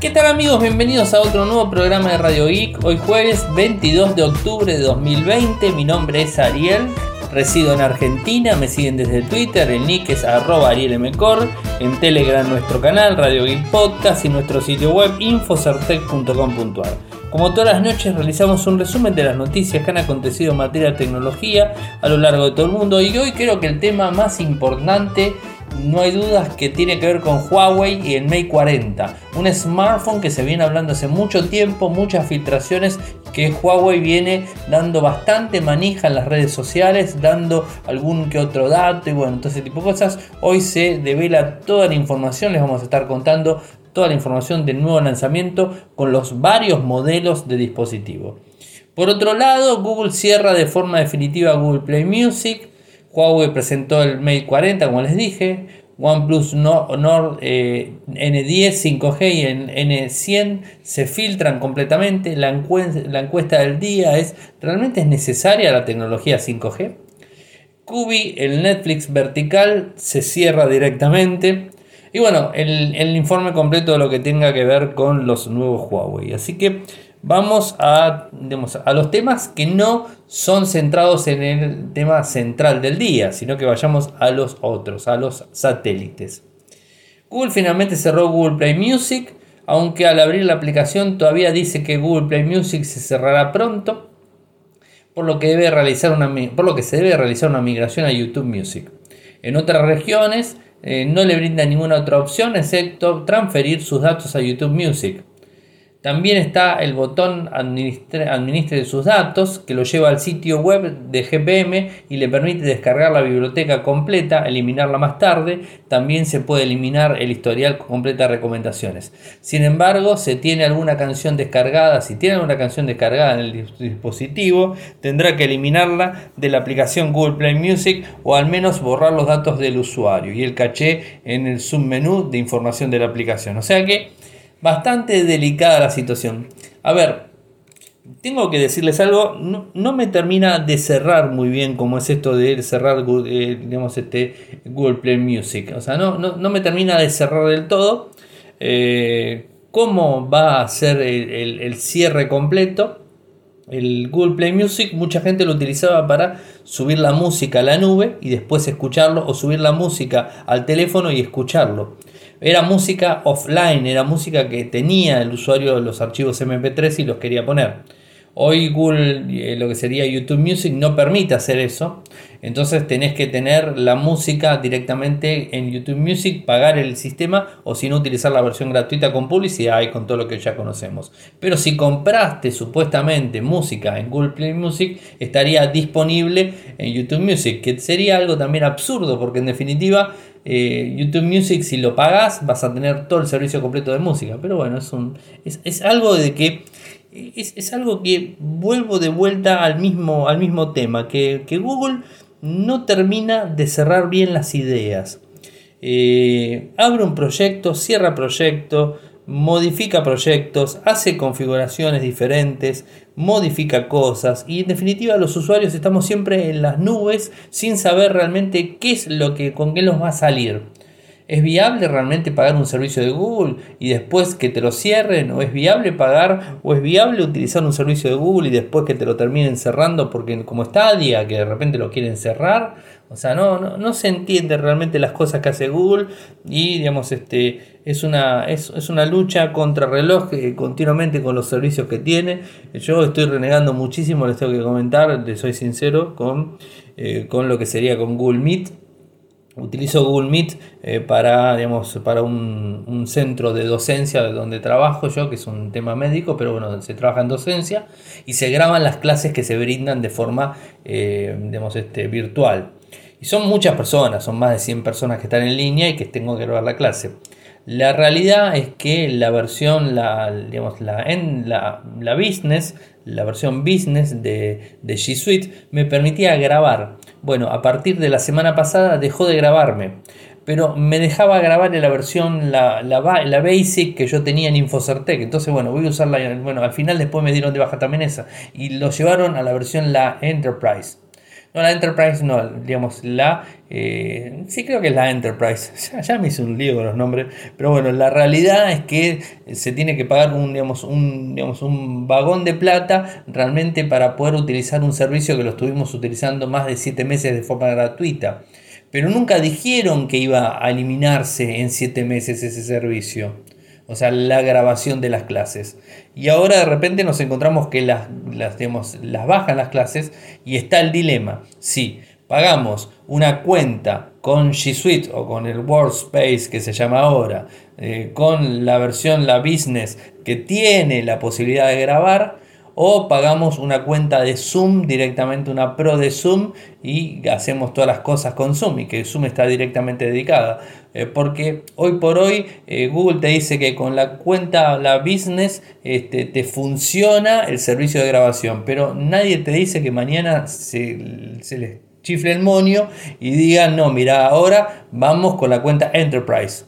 ¿Qué tal amigos? Bienvenidos a otro nuevo programa de Radio Geek. Hoy jueves 22 de octubre de 2020. Mi nombre es Ariel. Resido en Argentina, me siguen desde Twitter, el nick es arroba arielmcor, en Telegram nuestro canal, Radio Geek Podcast y nuestro sitio web infocertec.com.ar. Como todas las noches realizamos un resumen de las noticias que han acontecido en materia de tecnología a lo largo de todo el mundo y hoy creo que el tema más importante no hay dudas que tiene que ver con Huawei y el Mate 40, un smartphone que se viene hablando hace mucho tiempo, muchas filtraciones, que Huawei viene dando bastante manija en las redes sociales, dando algún que otro dato y bueno, todo ese tipo de cosas. Hoy se devela toda la información, les vamos a estar contando toda la información del nuevo lanzamiento con los varios modelos de dispositivo. Por otro lado, Google cierra de forma definitiva Google Play Music. Huawei presentó el Mate 40, como les dije. OnePlus Nord eh, N10, 5G y el N100 se filtran completamente. La, la, encuesta del día es, ¿realmente es necesaria la tecnología 5G? Cubi, el Netflix vertical, se cierra directamente. Y bueno, el informe completo de lo que tenga que ver con los nuevos Huawei. Así que vamos a, a los temas que no son centrados en el tema central del día, sino que vayamos a los otros, a los satélites. Google finalmente cerró Google Play Music, aunque al abrir la aplicación todavía dice que Google Play Music se cerrará pronto, por lo que, debe realizar una, por lo que se debe realizar una migración a YouTube Music. En otras regiones eh, no le brinda ninguna otra opción excepto transferir sus datos a YouTube Music. También está el botón administre, sus datos que lo lleva al sitio web de GPM y le permite descargar la biblioteca completa, eliminarla más tarde. También se puede eliminar el historial completa de recomendaciones. Sin embargo, si tiene alguna canción descargada, si tiene alguna canción descargada en el dispositivo, tendrá que eliminarla de la aplicación Google Play Music o al menos borrar los datos del usuario y el caché en el submenú de información de la aplicación. O sea que bastante delicada la situación. A ver, tengo que decirles algo, no, me termina de cerrar muy bien como es esto de cerrar eh, digamos, este, Google Play Music. O sea, no, no, me termina de cerrar del todo. Eh, ¿Cómo va a ser el, cierre completo? El Google Play Music, mucha gente lo utilizaba para subir la música a la nube y después escucharlo, o subir la música al teléfono y escucharlo. Era música offline, era música que tenía el usuario los archivos MP3 y los quería poner. Hoy Google, eh, lo que sería YouTube Music, no permite hacer eso. Entonces tenés que tener la música directamente en YouTube Music, pagar el sistema o si no utilizar la versión gratuita con publicidad y con todo lo que ya conocemos. Pero si compraste supuestamente música en Google Play Music, estaría disponible en YouTube Music, que sería algo también absurdo porque en definitiva eh, YouTube Music, si lo pagas, vas a tener todo el servicio completo de música. Pero bueno, es, un, es, algo de que. Es, algo que vuelvo de vuelta al mismo, al mismo tema, que, Google no termina de cerrar bien las ideas. Eh, abre un proyecto, cierra proyecto, modifica proyectos, hace configuraciones diferentes, modifica cosas y en definitiva los usuarios estamos siempre en las nubes sin saber realmente qué es lo que con qué nos va a salir. ¿Es viable realmente pagar un servicio de Google y después que te lo cierren? ¿O es viable pagar o es viable utilizar un servicio de Google y después que te lo terminen cerrando porque como Stadia, que de repente lo quieren cerrar? O sea, no, no, se entiende realmente las cosas que hace Google y digamos, este, es, una, es, una lucha contra reloj continuamente con los servicios que tiene. Yo estoy renegando muchísimo, les tengo que comentar, les soy sincero, con, eh, con lo que sería con Google Meet Utilizo Google Meet eh, para, digamos, para un, centro de docencia donde trabajo yo, que es un tema médico, pero bueno, se trabaja en docencia y se graban las clases que se brindan de forma eh, digamos, este, virtual. Y son muchas personas, son más de 100 personas que están en línea y que tengo que grabar la clase. La realidad es que la versión, la, digamos, la, en la, la business, la versión business de, de G Suite me permitía grabar bueno, a partir de la semana pasada dejó de grabarme, pero me dejaba grabar en la versión, la, la, basic que yo tenía en Infocertec. Entonces, bueno, voy a usarla. Bueno, al final después me dieron de baja también esa y lo llevaron a la versión la Enterprise. No, la Enterprise no, digamos, la... Eh, sí creo que es la Enterprise. Ya, me hice un lío con los nombres. Pero bueno, la realidad es que se tiene que pagar un, digamos, un, digamos, un vagón de plata realmente para poder utilizar un servicio que lo estuvimos utilizando más de 7 meses de forma gratuita. Pero nunca dijeron que iba a eliminarse en 7 meses ese servicio o sea, la grabación de las clases. Y ahora de repente nos encontramos que las, las, las bajan las clases y está el dilema. Si pagamos una cuenta con G Suite o con el Workspace que se llama ahora, eh, con la versión, la business, que tiene la posibilidad de grabar, o pagamos una cuenta de Zoom directamente, una pro de Zoom y hacemos todas las cosas con Zoom y que Zoom está directamente dedicada. Eh, porque hoy por hoy eh, Google te dice que con la cuenta, la business, este, te funciona el servicio de grabación, pero nadie te dice que mañana se, se les chifle el monio y digan, no, mira, ahora vamos con la cuenta Enterprise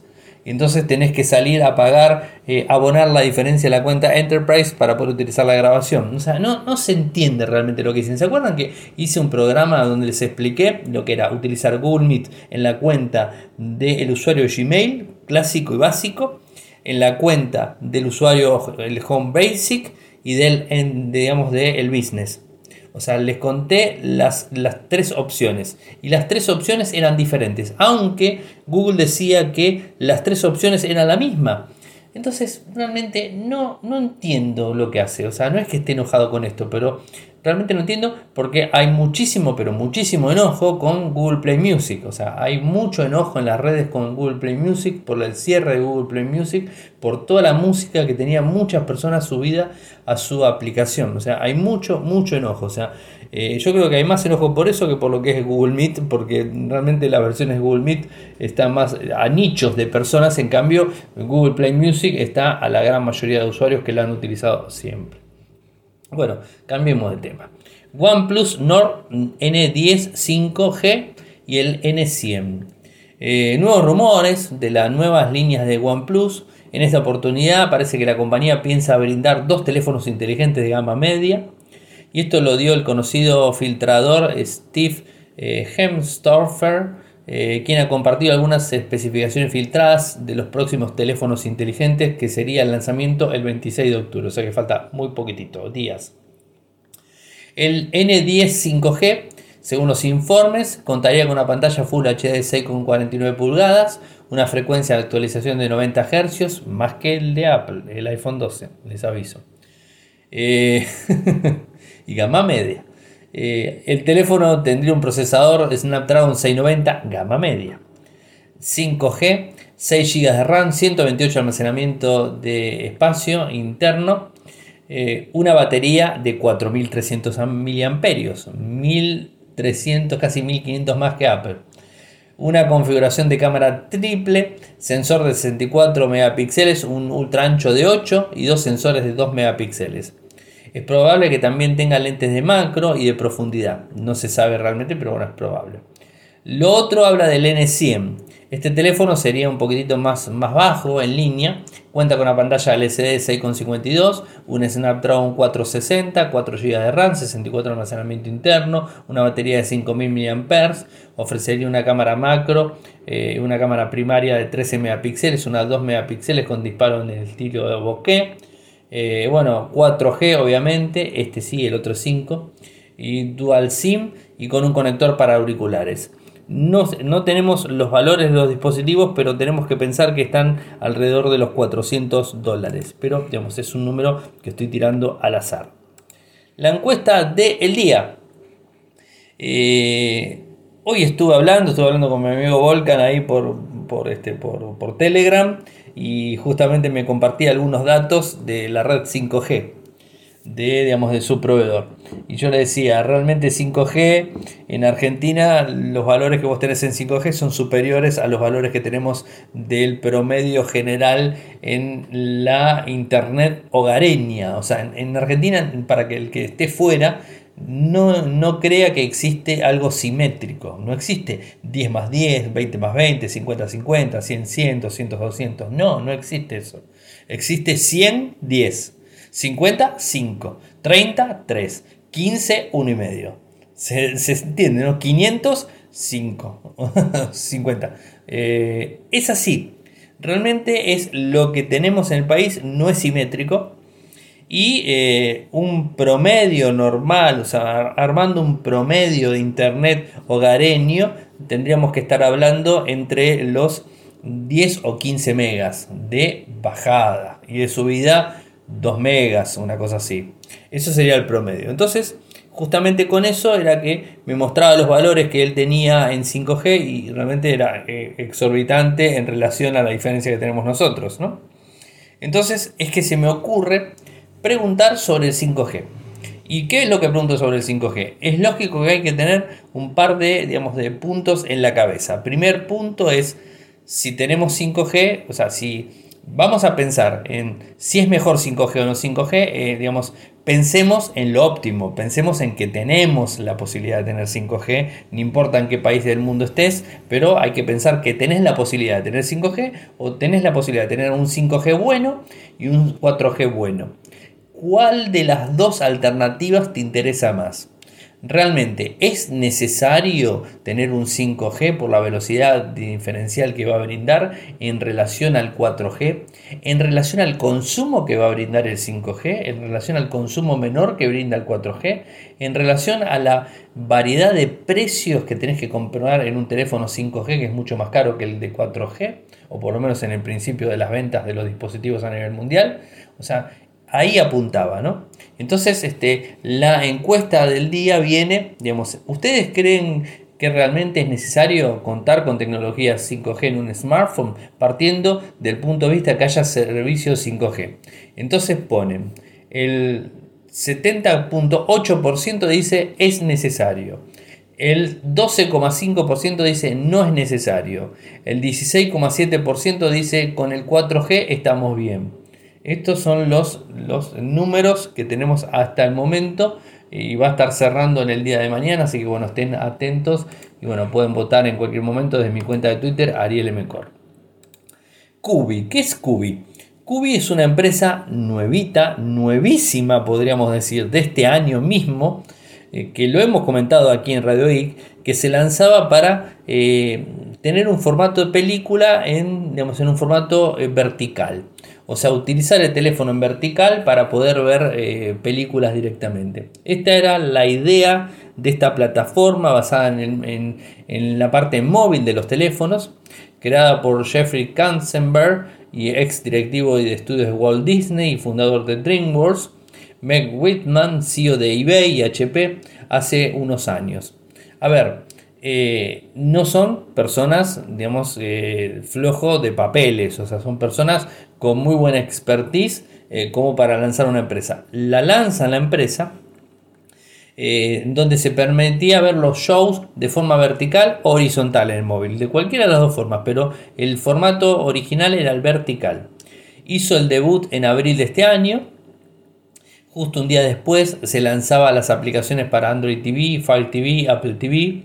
entonces tenés que salir a pagar, eh, abonar la diferencia de la cuenta Enterprise para poder utilizar la grabación. O sea, no, no se entiende realmente lo que dicen. ¿Se acuerdan que hice un programa donde les expliqué lo que era utilizar Google Meet en la cuenta del usuario Gmail, clásico y básico, en la cuenta del usuario el Home Basic y del, digamos, del Business? O sea, les conté las, las, tres opciones. Y las tres opciones eran diferentes. Aunque Google decía que las tres opciones eran la misma. Entonces, realmente no, no entiendo lo que hace. O sea, no es que esté enojado con esto, pero realmente no entiendo porque hay muchísimo, pero muchísimo enojo con Google Play Music. O sea, hay mucho enojo en las redes con Google Play Music por el cierre de Google Play Music, por toda la música que tenían muchas personas subida a su aplicación. O sea, hay mucho, mucho enojo. O sea, eh, yo creo que hay más enojo por eso que por lo que es Google Meet, porque realmente las versiones Google Meet están más a nichos de personas. En cambio, Google Play Music está a la gran mayoría de usuarios que la han utilizado siempre. Bueno, cambiemos de tema. OnePlus Nord N10 5G y el N100. Eh, nuevos rumores de las nuevas líneas de OnePlus. En esta oportunidad parece que la compañía piensa brindar dos teléfonos inteligentes de gama media. Y esto lo dio el conocido filtrador Steve eh, Hemstorfer eh, quien ha compartido algunas especificaciones filtradas de los próximos teléfonos inteligentes que sería el lanzamiento el 26 de octubre, o sea que falta muy poquitito, días. El N10 5G, según los informes, contaría con una pantalla Full HD 6,49 pulgadas, una frecuencia de actualización de 90 Hz, más que el de Apple, el iPhone 12, les aviso. Eh, y gama media. Eh, el teléfono tendría un procesador Snapdragon 690 gama media. 5G, 6 GB de RAM, 128 de almacenamiento de espacio interno, eh, una batería de 4300 mAh, 1300, casi 1500 más que Apple. Una configuración de cámara triple, sensor de 64 megapíxeles, un ultra ancho de 8 y dos sensores de 2 megapíxeles. Es probable que también tenga lentes de macro y de profundidad. No se sabe realmente, pero bueno, es probable. Lo otro habla del N100. Este teléfono sería un poquitito más, más bajo en línea. Cuenta con una pantalla LCD 6,52, un Snapdragon 460, 4 GB de RAM, 64 de almacenamiento interno, una batería de 5000 mAh. Ofrecería una cámara macro, eh, una cámara primaria de 13 megapíxeles, una 2 megapíxeles con disparo en el estilo de bokeh eh, bueno, 4G obviamente, este sí, el otro 5. Y dual SIM y con un conector para auriculares. No, no, tenemos los valores de los dispositivos, pero tenemos que pensar que están alrededor de los 400 dólares. Pero digamos, es un número que estoy tirando al azar. La encuesta del día. Eh, hoy estuve hablando, estuve hablando con mi amigo Volcan ahí por, por, este, por, por Telegram y justamente me compartía algunos datos de la red 5G de, digamos, de su proveedor. Y yo le decía, realmente 5G en Argentina, los valores que vos tenés en 5G son superiores a los valores que tenemos del promedio general en la internet hogareña. O sea, en Argentina, para que el que esté fuera, no, no, crea que existe algo simétrico. No existe 10 más 10, 20 más 20, 50 50, 100 100, 200 200. No, no existe eso. Existe 100, 10, 50, 5, 30, 3, 15, 1 y medio, Se, entiende, ¿no? 505, 50. Eh, es así. Realmente es lo que tenemos en el país, no es simétrico. Y eh, un promedio normal, o sea, armando un promedio de internet hogareño, tendríamos que estar hablando entre los 10 o 15 megas de bajada y de subida 2 megas, una cosa así. Eso sería el promedio. Entonces, justamente con eso era que me mostraba los valores que él tenía en 5G y realmente era eh, exorbitante en relación a la diferencia que tenemos nosotros, ¿no? Entonces es que se me ocurre preguntar sobre el 5G. ¿Y qué es lo que pregunto sobre el 5G? Es lógico que hay que tener un par de, digamos, de puntos en la cabeza. Primer punto es si tenemos 5G, o sea, si vamos a pensar en si es mejor 5G o no 5G, eh, digamos, pensemos en lo óptimo, pensemos en que tenemos la posibilidad de tener 5G, no importa en qué país del mundo estés, pero hay que pensar que tenés la posibilidad de tener 5G o tenés la posibilidad de tener un 5G bueno y un 4G bueno. ¿Cuál de las dos alternativas te interesa más? ¿Realmente es necesario tener un 5G por la velocidad diferencial que va a brindar en relación al 4G? ¿En relación al consumo que va a brindar el 5G? ¿En relación al consumo menor que brinda el 4G? ¿En relación a la variedad de precios que tenés que comprar en un teléfono 5G que es mucho más caro que el de 4G? O por lo menos en el principio de las ventas de los dispositivos a nivel mundial. O sea, ahí apuntaba, ¿no? Entonces, este, la encuesta del día viene, digamos, ¿ustedes creen que realmente es necesario contar con tecnología 5G en un smartphone, partiendo del punto de vista que haya servicios 5G? Entonces ponen, el 70.8% dice es necesario. El 12,5% dice no es necesario. El 16,7% dice con el 4G estamos bien. Estos son los, los números que tenemos hasta el momento y va a estar cerrando en el día de mañana, así que bueno, estén atentos y bueno, pueden votar en cualquier momento desde mi cuenta de Twitter, Ariel Mcor. Cubi, ¿qué es Cubi? Cubi es una empresa nuevita, nuevísima podríamos decir, de este año mismo, eh, que lo hemos comentado aquí en Radio Geek, que se lanzaba para eh, tener un formato de película en, digamos, en un formato eh, vertical. O sea, utilizar el teléfono en vertical para poder ver eh, películas directamente. Esta era la idea de esta plataforma basada en, la parte móvil de los teléfonos, creada por Jeffrey Katzenberg y ex directivo de estudios de Walt Disney y fundador de DreamWorks, Meg Whitman, CEO de eBay y HP, hace unos años. A ver, eh, no son personas, digamos, eh, flojo de papeles, o sea, son personas con muy buena expertise eh, como para lanzar una empresa. La lanzan la empresa, donde se permitía ver los shows de forma vertical o horizontal en el móvil, de cualquiera de las dos formas, pero el formato original era el vertical. Hizo el debut en abril de este año. Justo un día después se lanzaba las aplicaciones para Android TV, Fire TV, Apple TV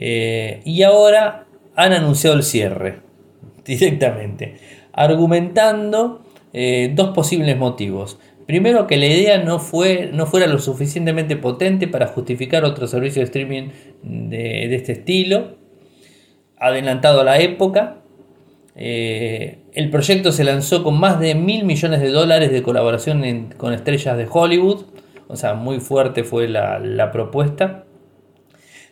eh, y ahora han anunciado el cierre directamente, argumentando eh, dos posibles motivos. Primero, que la idea no, fue, no fuera lo suficientemente potente para justificar otro servicio de streaming de, este estilo, adelantado a la época. Eh, el proyecto se lanzó con más de mil millones de dólares de colaboración con estrellas de Hollywood, o sea, muy fuerte fue la propuesta.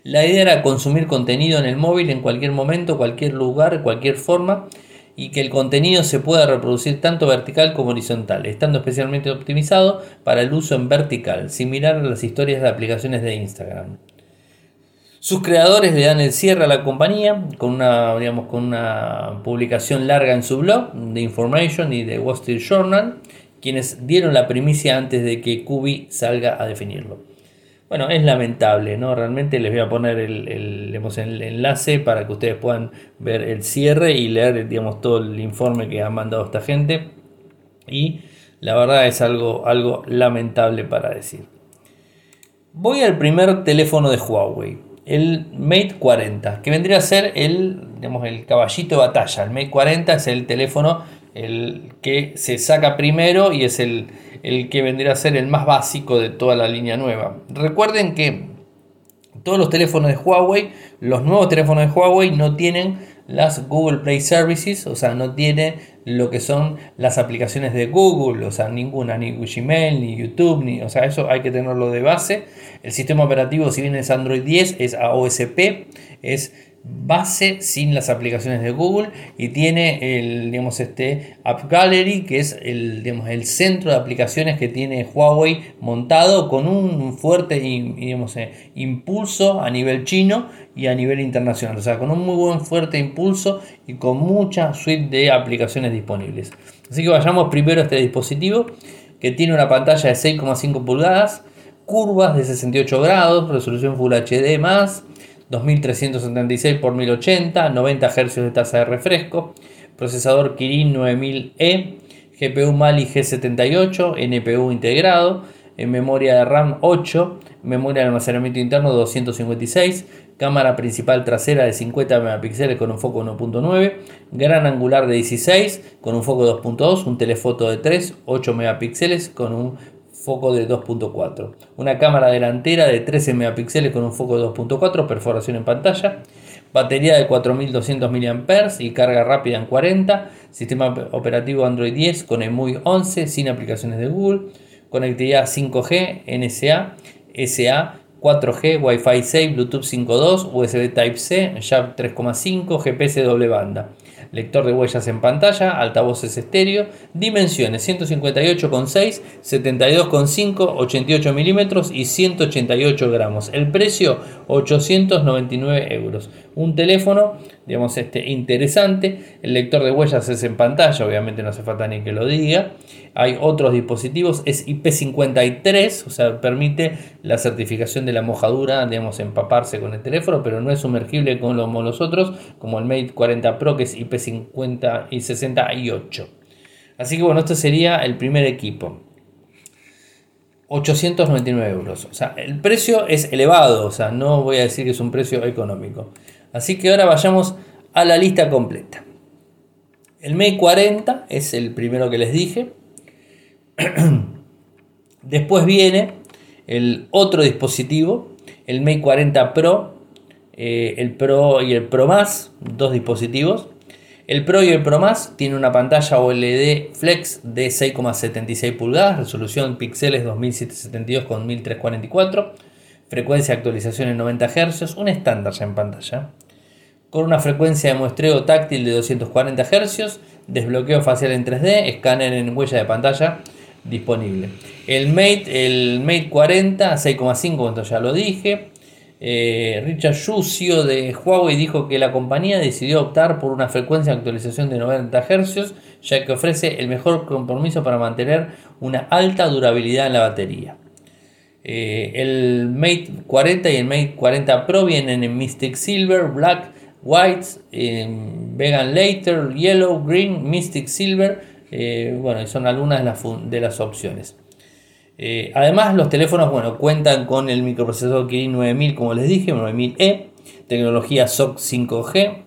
La idea era consumir contenido en el móvil en cualquier momento, cualquier lugar, cualquier forma y que el contenido se pueda reproducir tanto vertical como horizontal, estando especialmente optimizado para el uso en vertical, similar a las historias de aplicaciones de Instagram. Sus creadores le dan el cierre a la compañía con una, digamos, con una publicación larga en su blog de Information y de Wall Street Journal, quienes dieron la primicia antes de que Kubi salga a definirlo. Bueno, es lamentable, ¿no? Realmente les voy a poner el, el, enlace para que ustedes puedan ver el cierre y leer, digamos, todo el informe que ha mandado esta gente. Y la verdad es algo, algo lamentable para decir. Voy al primer teléfono de Huawei, el Mate 40, que vendría a ser el, digamos, el caballito de batalla. El Mate 40 es el teléfono el que se saca primero y es el, el que vendría a ser el más básico de toda la línea nueva. Recuerden que todos los teléfonos de Huawei, los nuevos teléfonos de Huawei no tienen las Google Play Services, o sea, no tiene lo que son las aplicaciones de Google, o sea, ninguna, ni Gmail, ni YouTube, ni, o sea, eso hay que tenerlo de base. El sistema operativo, si bien es Android 10, es AOSP, es base sin las aplicaciones de Google y tiene el digamos este App Gallery que es el digamos el centro de aplicaciones que tiene Huawei montado con un fuerte digamos, eh, impulso a nivel chino y a nivel internacional. O sea con un muy buen fuerte impulso y con mucha suite de aplicaciones disponibles. Así que vayamos primero a este dispositivo que tiene una pantalla de 6,5 pulgadas curvas de 68 grados resolución Full HD más 2376 x 1080, 90 Hz de tasa de refresco, procesador Kirin 9000E, GPU Mali G78, NPU integrado, en memoria de RAM 8, memoria de almacenamiento interno 256, cámara principal trasera de 50 megapíxeles con un foco 1.9, gran angular de 16 con un foco 2.2, un telefoto de 3, 8 megapíxeles con un foco de 2.4. Una cámara delantera de 13 megapíxeles con un foco de 2.4, perforación en pantalla. Batería de 4200 mAh y carga rápida en 40. Sistema operativo Android 10 con EMUI 11 sin aplicaciones de Google. Conectividad 5G, NSA, SA, 4G, Wi-Fi 6, Bluetooth 5.2, USB Type-C, JAB 3.5, GPS doble banda lector de huellas en pantalla, altavoces estéreo, dimensiones 158,6, 72,5, 88 milímetros y 188 gramos. El precio 899 euros. Un teléfono, digamos, este, interesante. El lector de huellas es en pantalla, obviamente no hace falta ni que lo diga. Hay otros dispositivos, es IP53, o sea, permite la certificación de la mojadura, digamos, empaparse con el teléfono, pero no es sumergible como los otros, como el Mate 40 Pro, que es IP50 y 68. Así que bueno, este sería el primer equipo. 899 euros. O sea, el precio es elevado, o sea, no voy a decir que es un precio económico. Así que ahora vayamos a la lista completa. El Mate 40 es el primero que les dije. Después viene el otro dispositivo, el Mate 40 Pro, eh, el Pro y el Pro Más, dos dispositivos. El Pro y el Pro Más tiene una pantalla OLED Flex de 6,76 pulgadas, resolución píxeles 2772 con 1344, frecuencia de actualización en 90 Hz, un estándar ya en pantalla, con una frecuencia de muestreo táctil de 240 Hz, desbloqueo facial en 3D, escáner en huella de pantalla disponible. El Mate, el Mate 40 6,5, cuando ya lo dije. Eh, Richard Yucio de Huawei dijo que la compañía decidió optar por una frecuencia de actualización de 90 Hz, ya que ofrece el mejor compromiso para mantener una alta durabilidad en la batería. Eh, el Mate 40 y el Mate 40 Pro vienen en Mystic Silver, Black, White, Vegan Later, Yellow, Green, Mystic Silver, eh, bueno, son algunas de las, opciones. Eh, además, los teléfonos bueno, cuentan con el microprocesador Kirin 9000, como les dije, 9000E, tecnología SOC 5G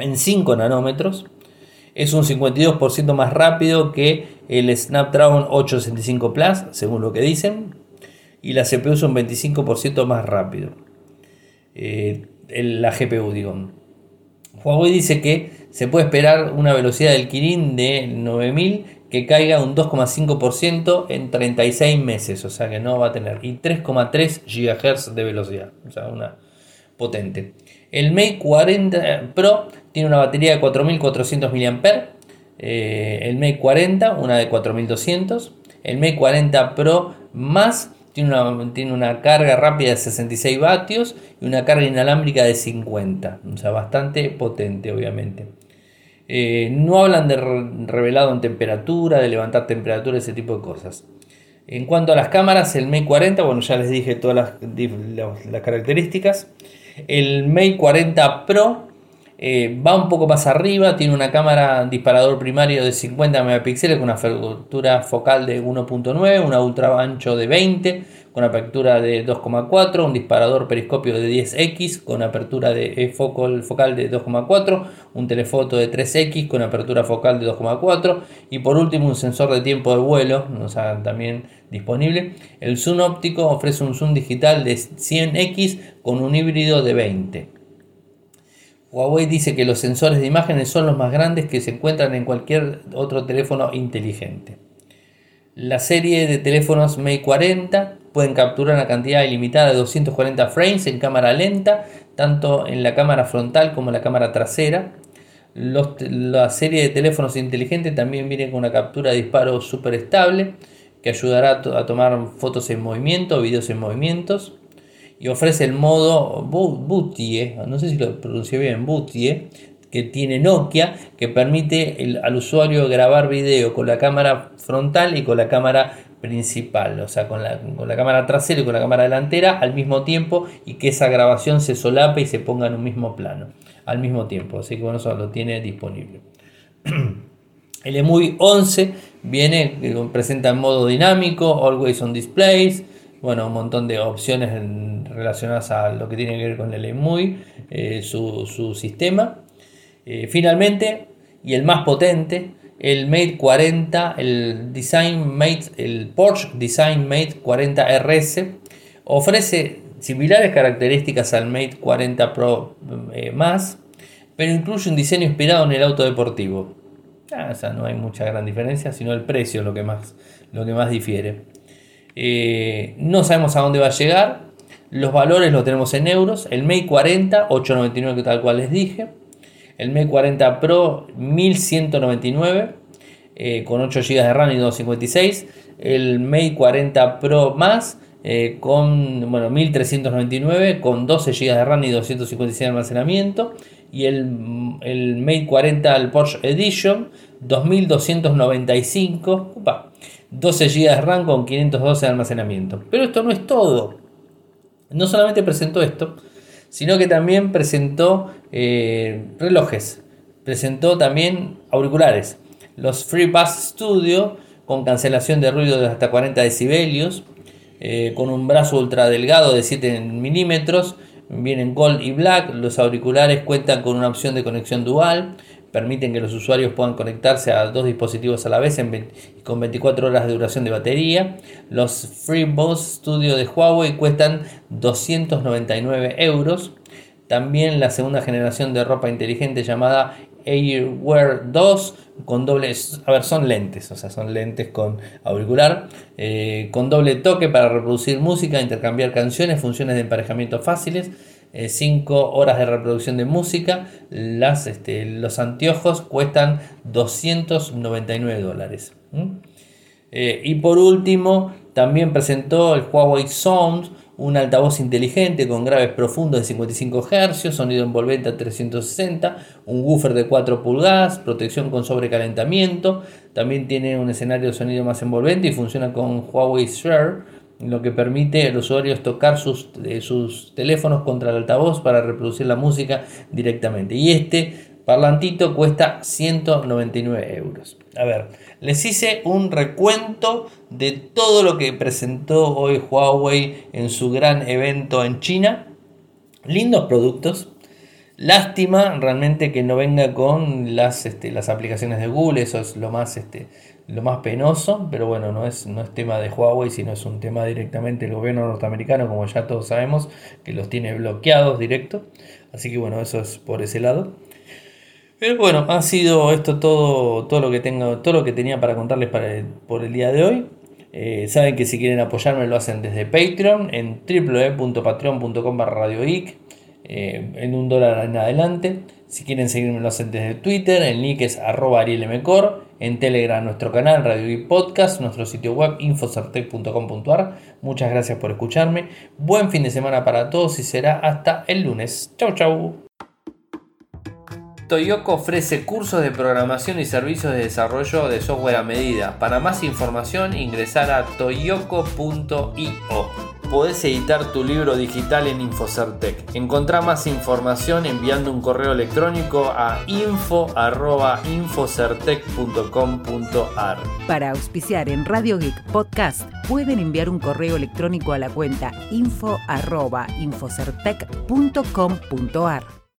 en 5 nanómetros. Es un 52% más rápido que el Snapdragon 865 Plus, según lo que dicen. Y la CPU es un 25% más rápido. Eh, la GPU, digo. Huawei dice que se puede esperar una velocidad del Kirin de 9000 que caiga un 2,5% en 36 meses, o sea que no va a tener, y 3,3 GHz de velocidad, o sea, una potente. El Mate 40 Pro tiene una batería de 4400 mAh, eh, el Mate 40 una de 4200, el Mate 40 Pro más tiene una, tiene una carga rápida de 66 vatios y una carga inalámbrica de 50. O sea, bastante potente, obviamente. Eh, no hablan de revelado en temperatura, de levantar temperatura, ese tipo de cosas. En cuanto a las cámaras, el Mate 40, bueno, ya les dije todas las, las características. El Mate 40 Pro Eh, va un poco más arriba, tiene una cámara disparador primario de 50 megapíxeles con una apertura focal de 1.9, una ultra ancho de 20, con apertura de 2.4, un disparador periscopio de 10x con apertura de eh, focal, focal de 2.4, un telefoto de 3x con apertura focal de 2.4 y por último un sensor de tiempo de vuelo, o sea, también disponible. El zoom óptico ofrece un zoom digital de 100x con un híbrido de 20. Huawei dice que los sensores de imágenes son los más grandes que se encuentran en cualquier otro teléfono inteligente. La serie de teléfonos Mate 40 pueden capturar una cantidad ilimitada de 240 frames en cámara lenta, tanto en la cámara frontal como en la cámara trasera. la serie de teléfonos inteligentes también viene con una captura de disparo súper estable que ayudará a, tomar fotos en movimiento, videos en movimientos y ofrece el modo Bootie, no sé si lo pronuncié bien, Bootie, que tiene Nokia, que permite al usuario grabar video con la cámara frontal y con la cámara principal, o sea, con la, con la cámara trasera y con la cámara delantera al mismo tiempo y que esa grabación se solape y se ponga en un mismo plano al mismo tiempo, así que bueno, eso lo tiene disponible. El EMUI 11 viene, presenta en modo dinámico, always on displays, bueno, un montón de opciones relacionadas a lo que tiene que ver con el EMUI, eh, su, sistema. Eh, finalmente, y el más potente, el Mate 40, el Design Mate, el Porsche Design Mate 40 RS, ofrece similares características al Mate 40 Pro eh, más, pero incluye un diseño inspirado en el auto deportivo. Ah, o no hay mucha gran diferencia, sino el precio lo que más, lo que más difiere. Eh, no sabemos a dónde va a llegar. Los valores los tenemos en euros. El Mate 40, 899 tal cual les dije. El Mate 40 Pro, 1199 eh, con 8 GB de RAM y 256. El Mate 40 Pro más eh, con bueno, 1399 con 12 GB de RAM y 256 de almacenamiento. Y el, el Mate 40 el Porsche Edition 2295. 12 GB de RAM con 512 de almacenamiento. Pero esto no es todo. No solamente presentó esto, sino que también presentó eh, relojes, presentó también auriculares. Los FreeBuds Studio con cancelación de ruido de hasta 40 decibelios, eh, con un brazo ultra delgado de 7 milímetros, vienen Gold y Black. Los auriculares cuentan con una opción de conexión dual, permiten que los usuarios puedan conectarse a dos dispositivos a la vez con 24 horas de duración de batería. Los FreeBuds Studio de Huawei cuestan 299 euros. También la segunda generación de ropa inteligente llamada Airwear 2 con doble, a ver, son lentes, o sea, son lentes con auricular, eh, con doble toque para reproducir música, intercambiar canciones, funciones de emparejamiento fáciles 5 eh, horas de reproducción de música. Las, este, los anteojos cuestan 299 dólares. Eh, y por último, también presentó el Huawei Sound, un altavoz inteligente con graves profundos de 55 Hz, sonido envolvente a 360, un woofer de 4 pulgadas, protección con sobrecalentamiento, también tiene un escenario de sonido más envolvente y funciona con Huawei Share lo que permite a los usuarios tocar sus, eh, sus teléfonos contra el altavoz para reproducir la música directamente. Y este parlantito cuesta 199 euros. A ver, les hice un recuento de todo lo que presentó hoy Huawei en su gran evento en China. Lindos productos. Lástima realmente que no venga con las, este, las aplicaciones de Google, eso es lo más este, lo más penoso, pero bueno, no es, no es tema de Huawei, sino es un tema directamente del gobierno norteamericano, como ya todos sabemos, que los tiene bloqueados directo. Así que bueno, eso es por ese lado. Pero bueno, ha sido esto todo, todo lo que tengo, todo lo que tenía para contarles para por el día de hoy. Eh, saben que si quieren apoyarme lo hacen desde Patreon en www.patreon.com radioic eh, en un dólar en adelante. Si quieren seguirme lo hacen desde Twitter, el nick es arroba arielmcor, en Telegram nuestro canal Radio y Podcast, nuestro sitio web infocertec.com.ar. Muchas gracias por escucharme. Buen fin de semana para todos y será hasta el lunes. Chau chau. Toyoko ofrece cursos de programación y servicios de desarrollo de software a medida. Para más información ingresar a toyoko.io. podés editar tu libro digital en Infocertec. Encontrá más información enviando un correo electrónico a info.infocertec.com.ar. Para auspiciar en Radio Geek Podcast, pueden enviar un correo electrónico a la cuenta info.infocertec.com.ar.